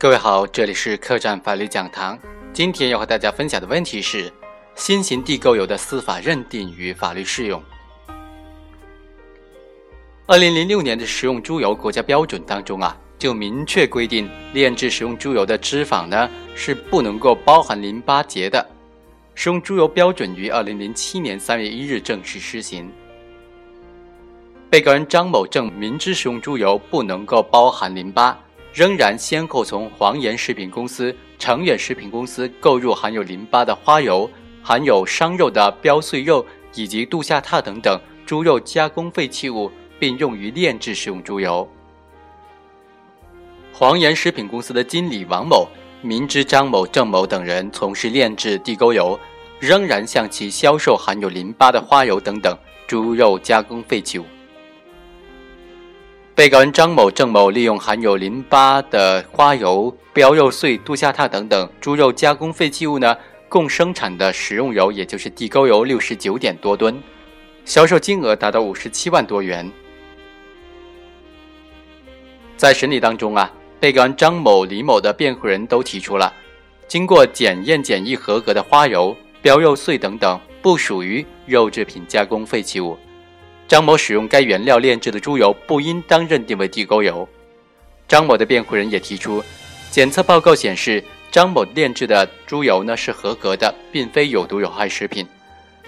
各位好，这里是客栈法律讲堂。今天要和大家分享的问题是：新型地沟油的司法认定与法律适用。二零零六年的食用猪油国家标准当中啊，就明确规定，炼制食用猪油的脂肪呢是不能够包含淋巴结的。食用猪油标准于二零零七年三月一日正式施行。被告人张某正明知食用猪油不能够包含淋巴。仍然先后从黄岩食品公司、成远食品公司购入含有淋巴的花油、含有伤肉的膘碎肉以及杜夏榻等等猪肉加工废弃物，并用于炼制食用猪油。黄岩食品公司的经理王某明知张某、郑某等人从事炼制地沟油，仍然向其销售含有淋巴的花油等等猪肉加工废弃物。被告人张某、郑某利用含有淋巴的花油、膘肉碎、杜夏榻等等猪肉加工废弃物呢，共生产的食用油，也就是地沟油六十九点多吨，销售金额达到五十七万多元。在审理当中啊，被告人张某、李某的辩护人都提出了，经过检验检疫合格的花油、膘肉碎等等，不属于肉制品加工废弃物。张某使用该原料炼制的猪油不应当认定为地沟油。张某的辩护人也提出，检测报告显示张某炼制的猪油呢是合格的，并非有毒有害食品。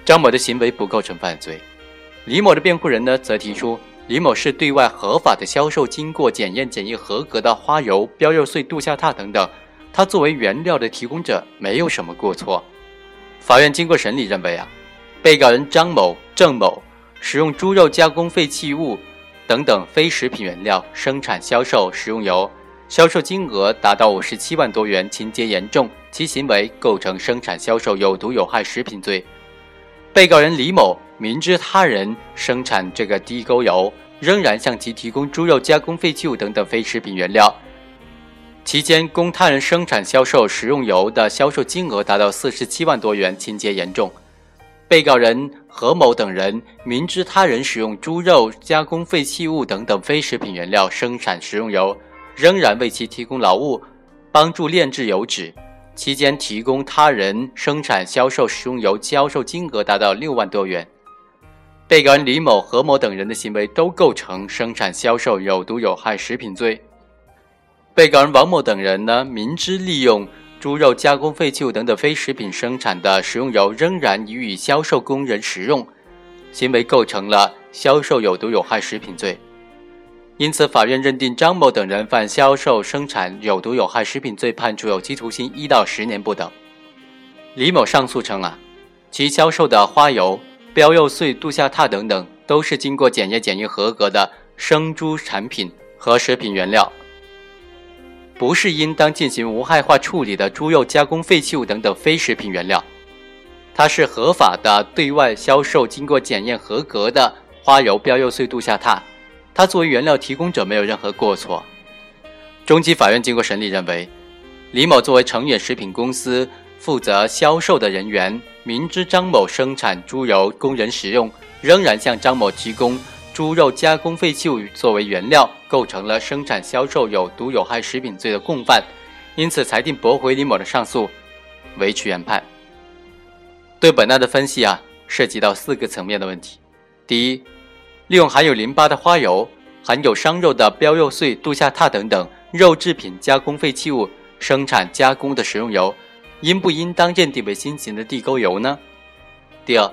张某的行为不构成犯罪。李某的辩护人呢则提出，李某是对外合法的销售经过检验检疫合格的花油、标肉碎、杜夏榻等等，他作为原料的提供者没有什么过错。法院经过审理认为啊，被告人张某、郑某。使用猪肉加工废弃物等等非食品原料生产销售食用油，销售金额达到五十七万多元，情节严重，其行为构成生产销售有毒有害食品罪。被告人李某明知他人生产这个地沟油，仍然向其提供猪肉加工废弃物等等非食品原料，期间供他人生产销售食用油的销售金额达到四十七万多元，情节严重。被告人何某等人明知他人使用猪肉加工废弃物等等非食品原料生产食用油，仍然为其提供劳务，帮助炼制油脂，期间提供他人生产销售食用油，销售金额达到六万多元。被告人李某、何某等人的行为都构成生产销售有毒有害食品罪。被告人王某等人呢，明知利用。猪肉加工废弃物等等非食品生产的食用油仍然予以销售工人食用，行为构成了销售有毒有害食品罪。因此，法院认定张某等人犯销售生产有毒有害食品罪，判处有期徒刑一到十年不等。李某上诉称啊，其销售的花油、标肉碎、杜夏榻等等都是经过检验检疫合格的生猪产品和食品原料。不是应当进行无害化处理的猪肉加工废弃物等等非食品原料，它是合法的对外销售经过检验合格的花油、膘肉碎、度下榻，它作为原料提供者没有任何过错。中级法院经过审理认为，李某作为成远食品公司负责销售的人员，明知张某生产猪油供人食用，仍然向张某提供。猪肉加工废弃物作为原料，构成了生产销售有毒有害食品罪的共犯，因此裁定驳回李某的上诉，维持原判。对本案的分析啊，涉及到四个层面的问题：第一，利用含有淋巴的花油、含有伤肉的膘肉碎、杜夏榻等等肉制品加工废弃物生产加工的食用油，应不应当认定为新型的地沟油呢？第二，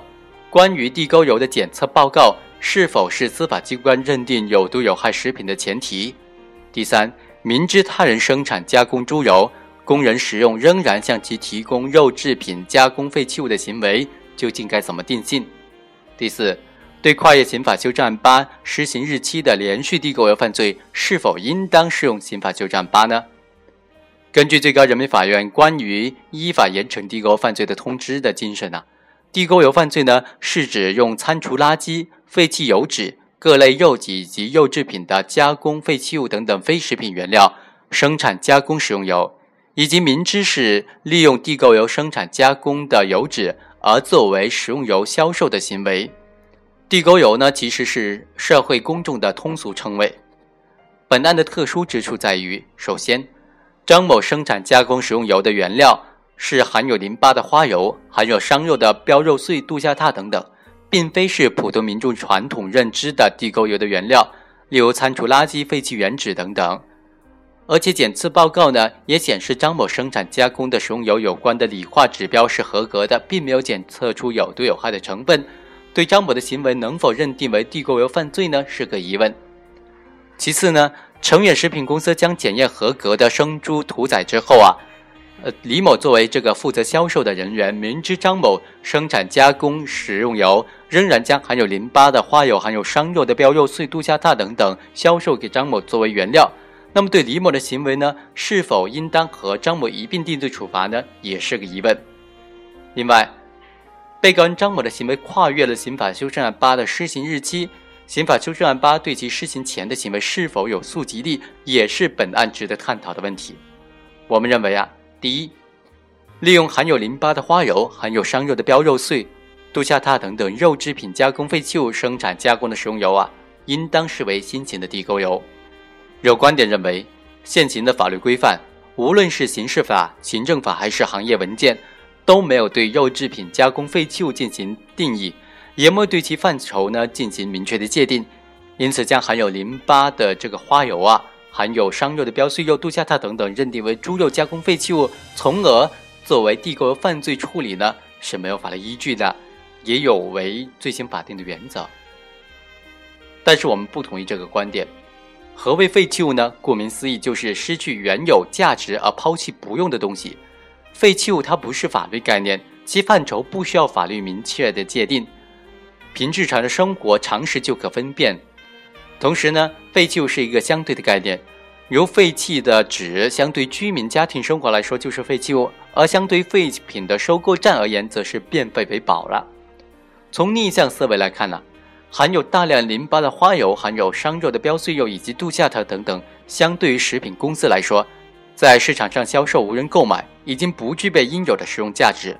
关于地沟油的检测报告。是否是司法机关认定有毒有害食品的前提？第三，明知他人生产加工猪油，工人食用仍然向其提供肉制品加工废弃物的行为，究竟该怎么定性？第四，对跨越刑法修正案八施行日期的连续地沟油犯罪，是否应当适用刑法修正案八呢？根据最高人民法院关于依法严惩地沟犯罪的通知的精神呢？地沟油犯罪呢，是指用餐厨垃圾、废弃油脂、各类肉以及肉制品的加工废弃物等等非食品原料生产加工食用油，以及明知是利用地沟油生产加工的油脂而作为食用油销售的行为。地沟油呢，其实是社会公众的通俗称谓。本案的特殊之处在于，首先，张某生产加工食用油的原料是含有淋巴的花油，含有商肉的膘肉碎、杜夏榻等等，并非是普通民众传统认知的地沟油的原料，例如餐厨垃圾、废弃原脂等等。而且检测报告呢也显示，张某生产加工的食用油有关的理化指标是合格的，并没有检测出有毒有害的成分。对张某的行为能否认定为地沟油犯罪呢？是个疑问。其次呢，成远食品公司将检验合格的生猪屠宰之后啊，呃，李某作为这个负责销售的人员，明知张某生产加工食用油，仍然将含有淋巴的花油、含有伤肉的膘肉碎、杜夏榻等等销售给张某作为原料。那么对李某的行为呢，是否应当和张某一并定罪处罚呢？也是个疑问。另外。被告人张某的行为跨越了刑法修正案八的施行日期，刑法修正案八对其施行前的行为是否有溯及力，也是本案值得探讨的问题。我们认为啊，第一，利用含有淋巴的花油、含有伤肉的膘肉碎、杜夏榻等等肉制品加工废弃物生产加工的食用油啊，应当视为新型的地沟油。有观点认为，现行的法律规范，无论是刑事法、行政法还是行业文件。都没有对肉制品加工废弃物进行定义，也没有对其范畴呢进行明确的界定，因此将含有淋巴的这个花油啊，含有伤肉的标碎肉、杜夏榻等等认定为猪肉加工废弃物，从而作为地沟油犯罪处理呢是没有法律依据的，也有违罪行法定的原则。但是我们不同意这个观点。何谓废弃物呢？顾名思义，就是失去原有价值而抛弃不用的东西。废弃物它不是法律概念，其范畴不需要法律明确的界定，凭日常的生活常识就可分辨。同时呢，废弃物是一个相对的概念，如废弃的纸，相对居民家庭生活来说就是废弃物，而相对废品的收购站而言，则是变废为宝了。从逆向思维来看呢，含有大量淋巴的花油、含有伤肉的标碎肉以及杜夏特等等，相对于食品公司来说。在市场上销售无人购买，已经不具备应有的食用价值，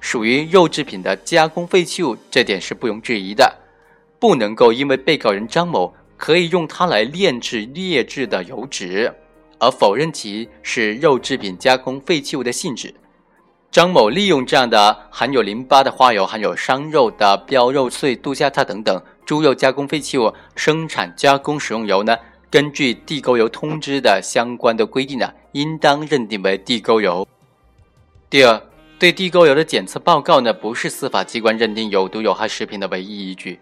属于肉制品的加工废弃物，这点是不容置疑的。不能够因为被告人张某可以用它来炼制劣质的油脂，而否认其是肉制品加工废弃物的性质。张某利用这样的含有淋巴的花油、含有伤肉的膘肉碎、杜夏榻等等猪肉加工废弃物生产加工食用油呢？根据地沟油通知的相关的规定呢，应当认定为地沟油。第二，对地沟油的检测报告呢，不是司法机关认定有毒有害食品的唯一依据。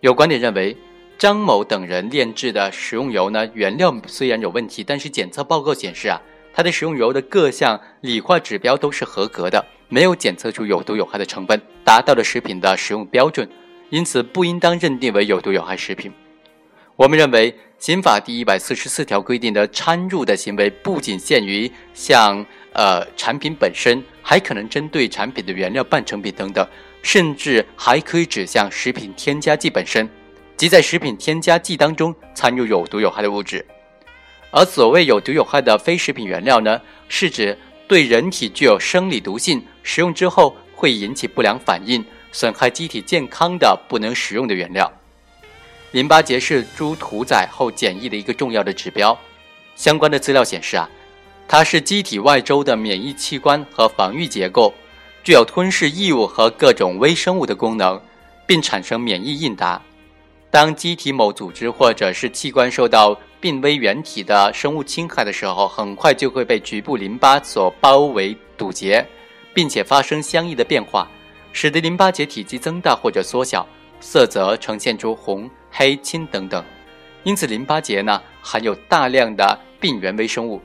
有观点认为，张某等人炼制的食用油呢，原料虽然有问题，但是检测报告显示啊，它的食用油的各项理化指标都是合格的，没有检测出有毒有害的成分，达到了食品的食用标准，因此不应当认定为有毒有害食品。我们认为，刑法第一百四十四条规定的掺入的行为，不仅限于像呃产品本身，还可能针对产品的原料、半成品等等，甚至还可以指向食品添加剂本身，即在食品添加剂当中掺入有毒有害的物质。而所谓有毒有害的非食品原料呢，是指对人体具有生理毒性，食用之后会引起不良反应、损害机体健康的不能食用的原料。淋巴结是猪屠宰后检疫的一个重要的指标。相关的资料显示啊，它是机体外周的免疫器官和防御结构，具有吞噬异物和各种微生物的功能，并产生免疫应答。当机体某组织或者是器官受到病危原体的生物侵害的时候，很快就会被局部淋巴所包围堵截，并且发生相应的变化，使得淋巴结体积增大或者缩小，色泽呈现出红。黑青等等，因此淋巴结呢含有大量的病原微生物，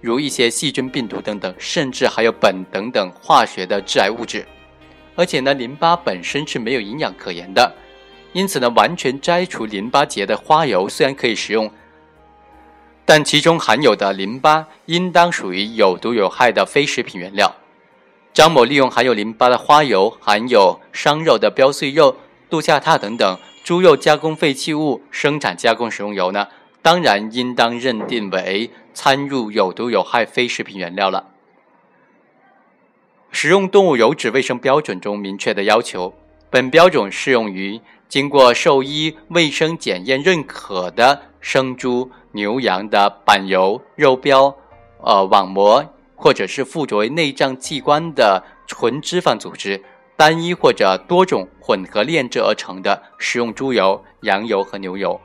如一些细菌、病毒等等，甚至还有苯等等化学的致癌物质。而且呢，淋巴本身是没有营养可言的，因此呢，完全摘除淋巴结的花油虽然可以食用，但其中含有的淋巴应当属于有毒有害的非食品原料。张某利用含有淋巴的花油、含有伤肉的标碎肉、杜夏榻等等。猪肉加工废弃物生产加工食用油呢，当然应当认定为掺入有毒有害非食品原料了。食用动物油脂卫生标准中明确的要求，本标准适用于经过兽医卫生检验认可的生猪、牛羊的板油、肉膘、呃网膜或者是附着为内脏器官的纯脂肪组织，单一或者多种混合炼制而成的食用猪油、羊油和牛油。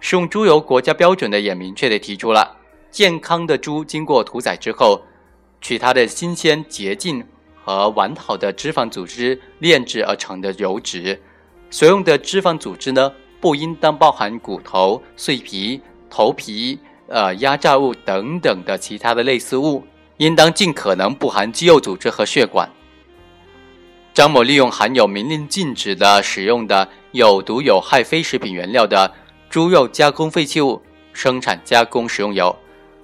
食用猪油国家标准的也明确的提出了，健康的猪经过屠宰之后，取它的新鲜、洁净和完好的脂肪组织炼制而成的油脂，所用的脂肪组织呢不应当包含骨头、碎皮、头皮、呃压榨物等等的其他的类似物，应当尽可能不含肌肉组织和血管。张某利用含有明令禁止的使用的有毒有害非食品原料的。猪肉加工废弃物生产加工食用油，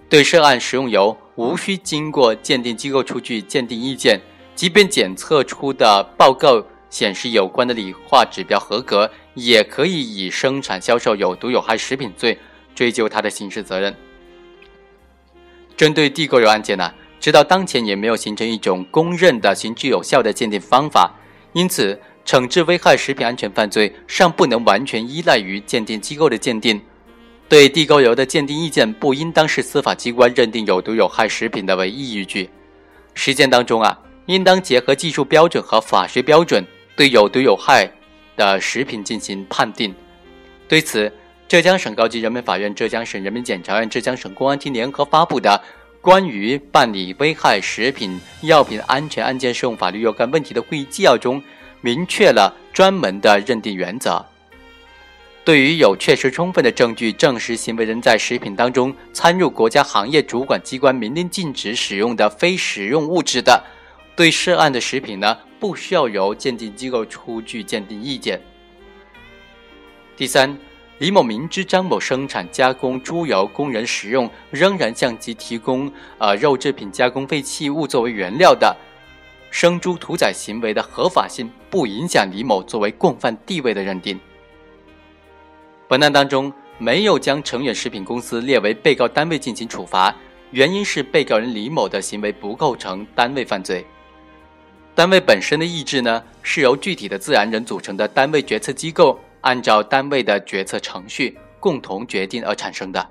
对涉案食用油无需经过鉴定机构出具鉴定意见，即便检测出的报告显示有关的理化指标合格，也可以以生产销售有毒有害食品罪追究他的刑事责任。针对地沟油案件呢，直到当前也没有形成一种公认的行之有效的鉴定方法，因此。惩治危害食品安全犯罪尚不能完全依赖于鉴定机构的鉴定，对地沟油的鉴定意见不应当是司法机关认定有毒有害食品的唯一依据。实践当中啊，应当结合技术标准和法学标准，对有毒有害的食品进行判定。对此，浙江省高级人民法院、浙江省人民检察院、浙江省公安厅联合发布的《关于办理危害食品药品安全案件适用法律若干问题的会议纪要》中。明确了专门的认定原则。对于有确实充分的证据证实行为人在食品当中掺入国家行业主管机关明令禁止使用的非食用物质的，对涉案的食品呢，不需要由鉴定机构出具鉴定意见。第三，李某明知张某生产加工猪油供人食用，仍然向其提供呃肉制品加工废弃物作为原料的。生猪屠宰行为的合法性不影响李某作为共犯地位的认定。本案当中没有将成远食品公司列为被告单位进行处罚，原因是被告人李某的行为不构成单位犯罪。单位本身的意志呢，是由具体的自然人组成的单位决策机构按照单位的决策程序共同决定而产生的，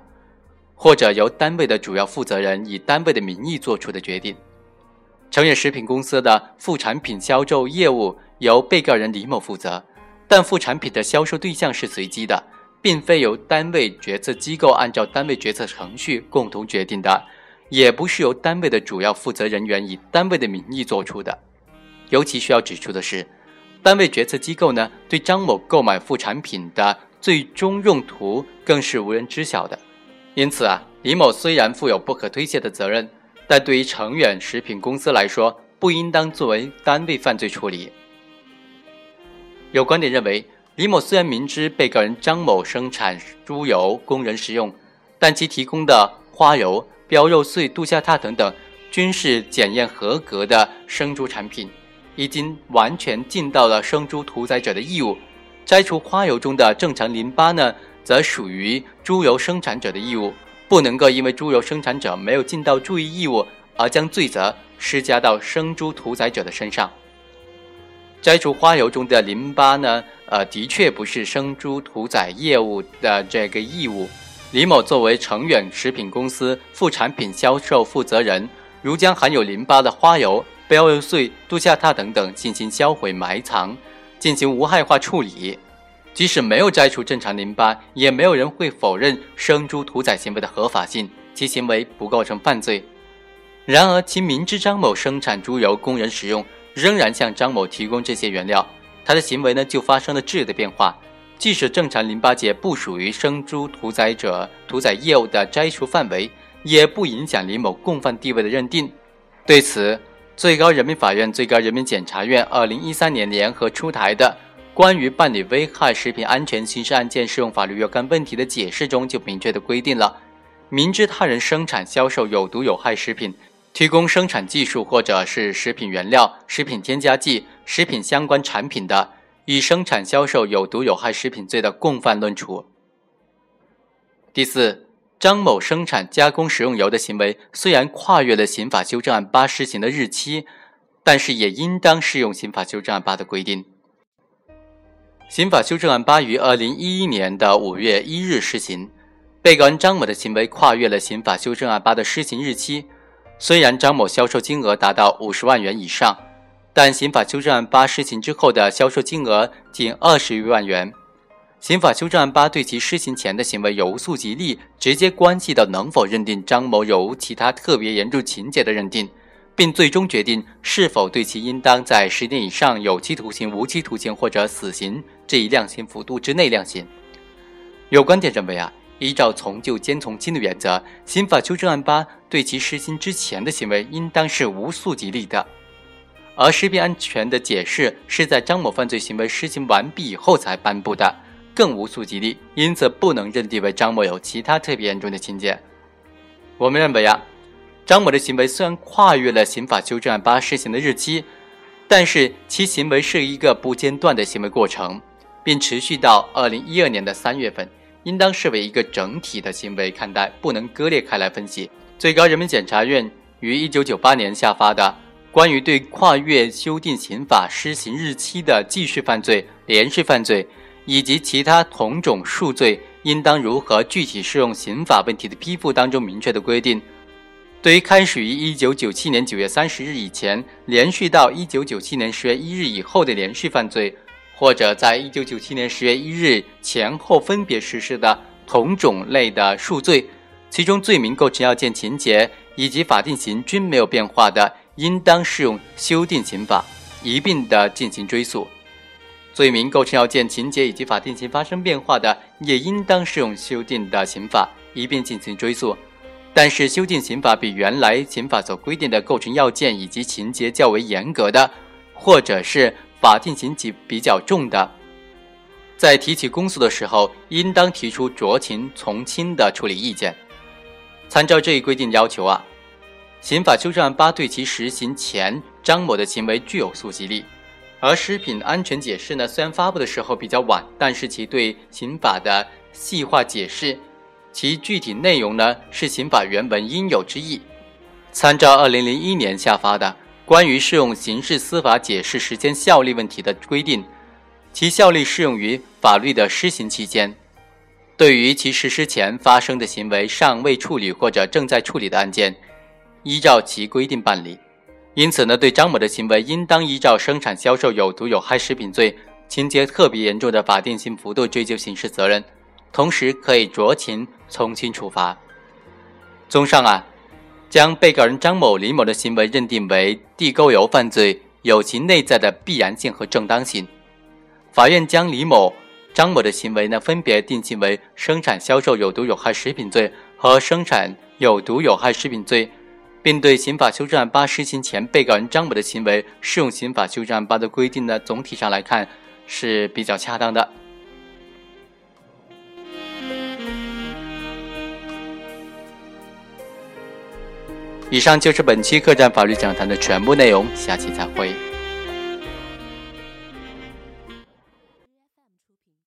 或者由单位的主要负责人以单位的名义作出的决定。成远食品公司的副产品销售业务由被告人李某负责，但副产品的销售对象是随机的，并非由单位决策机构按照单位决策程序共同决定的，也不是由单位的主要负责人员以单位的名义做出的。尤其需要指出的是，单位决策机构呢对张某购买副产品的最终用途更是无人知晓的。因此啊，李某虽然负有不可推卸的责任。但对于成远食品公司来说，不应当作为单位犯罪处理。有观点认为，李某虽然明知被告人张某生产猪油供人食用，但其提供的花油、标肉碎、杜夏踏等等均是检验合格的生猪产品，已经完全尽到了生猪屠宰者的义务。摘除花油中的正常淋巴呢，则属于猪油生产者的义务。不能够因为猪油生产者没有尽到注意义务而将罪责施加到生猪屠宰者的身上。摘除花油中的淋巴呢？呃，的确不是生猪屠宰业务的这个义务。李某作为成远食品公司副产品销售负责人，如将含有淋巴的花油、标肉碎、杜夏踏等等进行销毁埋藏，进行无害化处理。即使没有摘除正常淋巴，也没有人会否认生猪屠宰行为的合法性，其行为不构成犯罪。然而，其明知张某生产猪油供人食用，仍然向张某提供这些原料，他的行为呢就发生了质的变化。即使正常淋巴结不属于生猪屠宰者屠宰业务的摘除范围，也不影响李某共犯地位的认定。对此，最高人民法院、最高人民检察院二零一三年联合出台的。关于办理危害食品安全刑事案件适用法律若干问题的解释中就明确的规定了：明知他人生产销售有毒有害食品，提供生产技术或者是食品原料、食品添加剂、食品相关产品的，以生产销售有毒有害食品罪的共犯论处。第四，张某生产加工食用油的行为虽然跨越了刑法修正案八施行的日期，但是也应当适用刑法修正案八的规定。刑法修正案八于二零一一年的五月一日施行，被告人张某的行为跨越了刑法修正案八的施行日期。虽然张某销售金额达到五十万元以上，但刑法修正案八施行之后的销售金额仅二十余万元。刑法修正案八对其施行前的行为有无溯及力，直接关系到能否认定张某有无其他特别严重情节的认定，并最终决定是否对其应当在十年以上有期徒刑、无期徒刑或者死刑这一量刑幅度之内量刑。有观点认为啊。依照从旧兼从轻的原则，刑法修正案八对其施行之前的行为应当是无溯及力的，而食品安全的解释是在张某犯罪行为施行完毕以后才颁布的，更无溯及力，因此不能认定为张某有其他特别严重的情节。我们认为啊，张某的行为虽然跨越了刑法修正案八施行的日期，但是其行为是一个不间断的行为过程，并持续到二零一二年的三月份。应当视为一个整体的行为看待，不能割裂开来分析。最高人民检察院于一九九八年下发的《关于对跨越修订刑法施行日期的继续犯罪、连续犯罪以及其他同种数罪应当如何具体适用刑法问题的批复》当中明确的规定，对于开始于一九九七年九月三十日以前，连续到一九九七年十月一日以后的连续犯罪。或者在一九九七年十月一日前后分别实施的同种类的数罪，其中罪名构成要件情节以及法定刑均没有变化的，应当适用修订刑法一并的进行追诉；罪名构成要件情节以及法定刑发生变化的，也应当适用修订的刑法一并进行追诉。但是，修订刑法比原来刑法所规定的构成要件以及情节较为严格的，或者是。法定刑级比较重的，在提起公诉的时候，应当提出酌情从轻的处理意见。参照这一规定要求啊，刑法修正案八对其实行前张某的行为具有溯及力，而食品安全解释呢，虽然发布的时候比较晚，但是其对刑法的细化解释，其具体内容呢是刑法原文应有之意。参照二零零一年下发的。关于适用刑事司法解释时间效力问题的规定，其效力适用于法律的施行期间。对于其实施前发生的行为尚未处理或者正在处理的案件，依照其规定办理。因此呢，对张某的行为，应当依照生产销售有毒有害食品罪情节特别严重的法定刑幅度追究刑事责任，同时可以酌情从轻处罚。综上啊。将被告人张某、李某的行为认定为地沟油犯罪，有其内在的必然性和正当性。法院将李某、张某的行为呢，分别定性为生产销售有毒有害食品罪和生产有毒有害食品罪，并对刑法修正案八施行前被告人张某的行为适用刑法修正案八的规定呢，总体上来看是比较恰当的。以上就是本期客栈法律讲坛的全部内容，下期再会。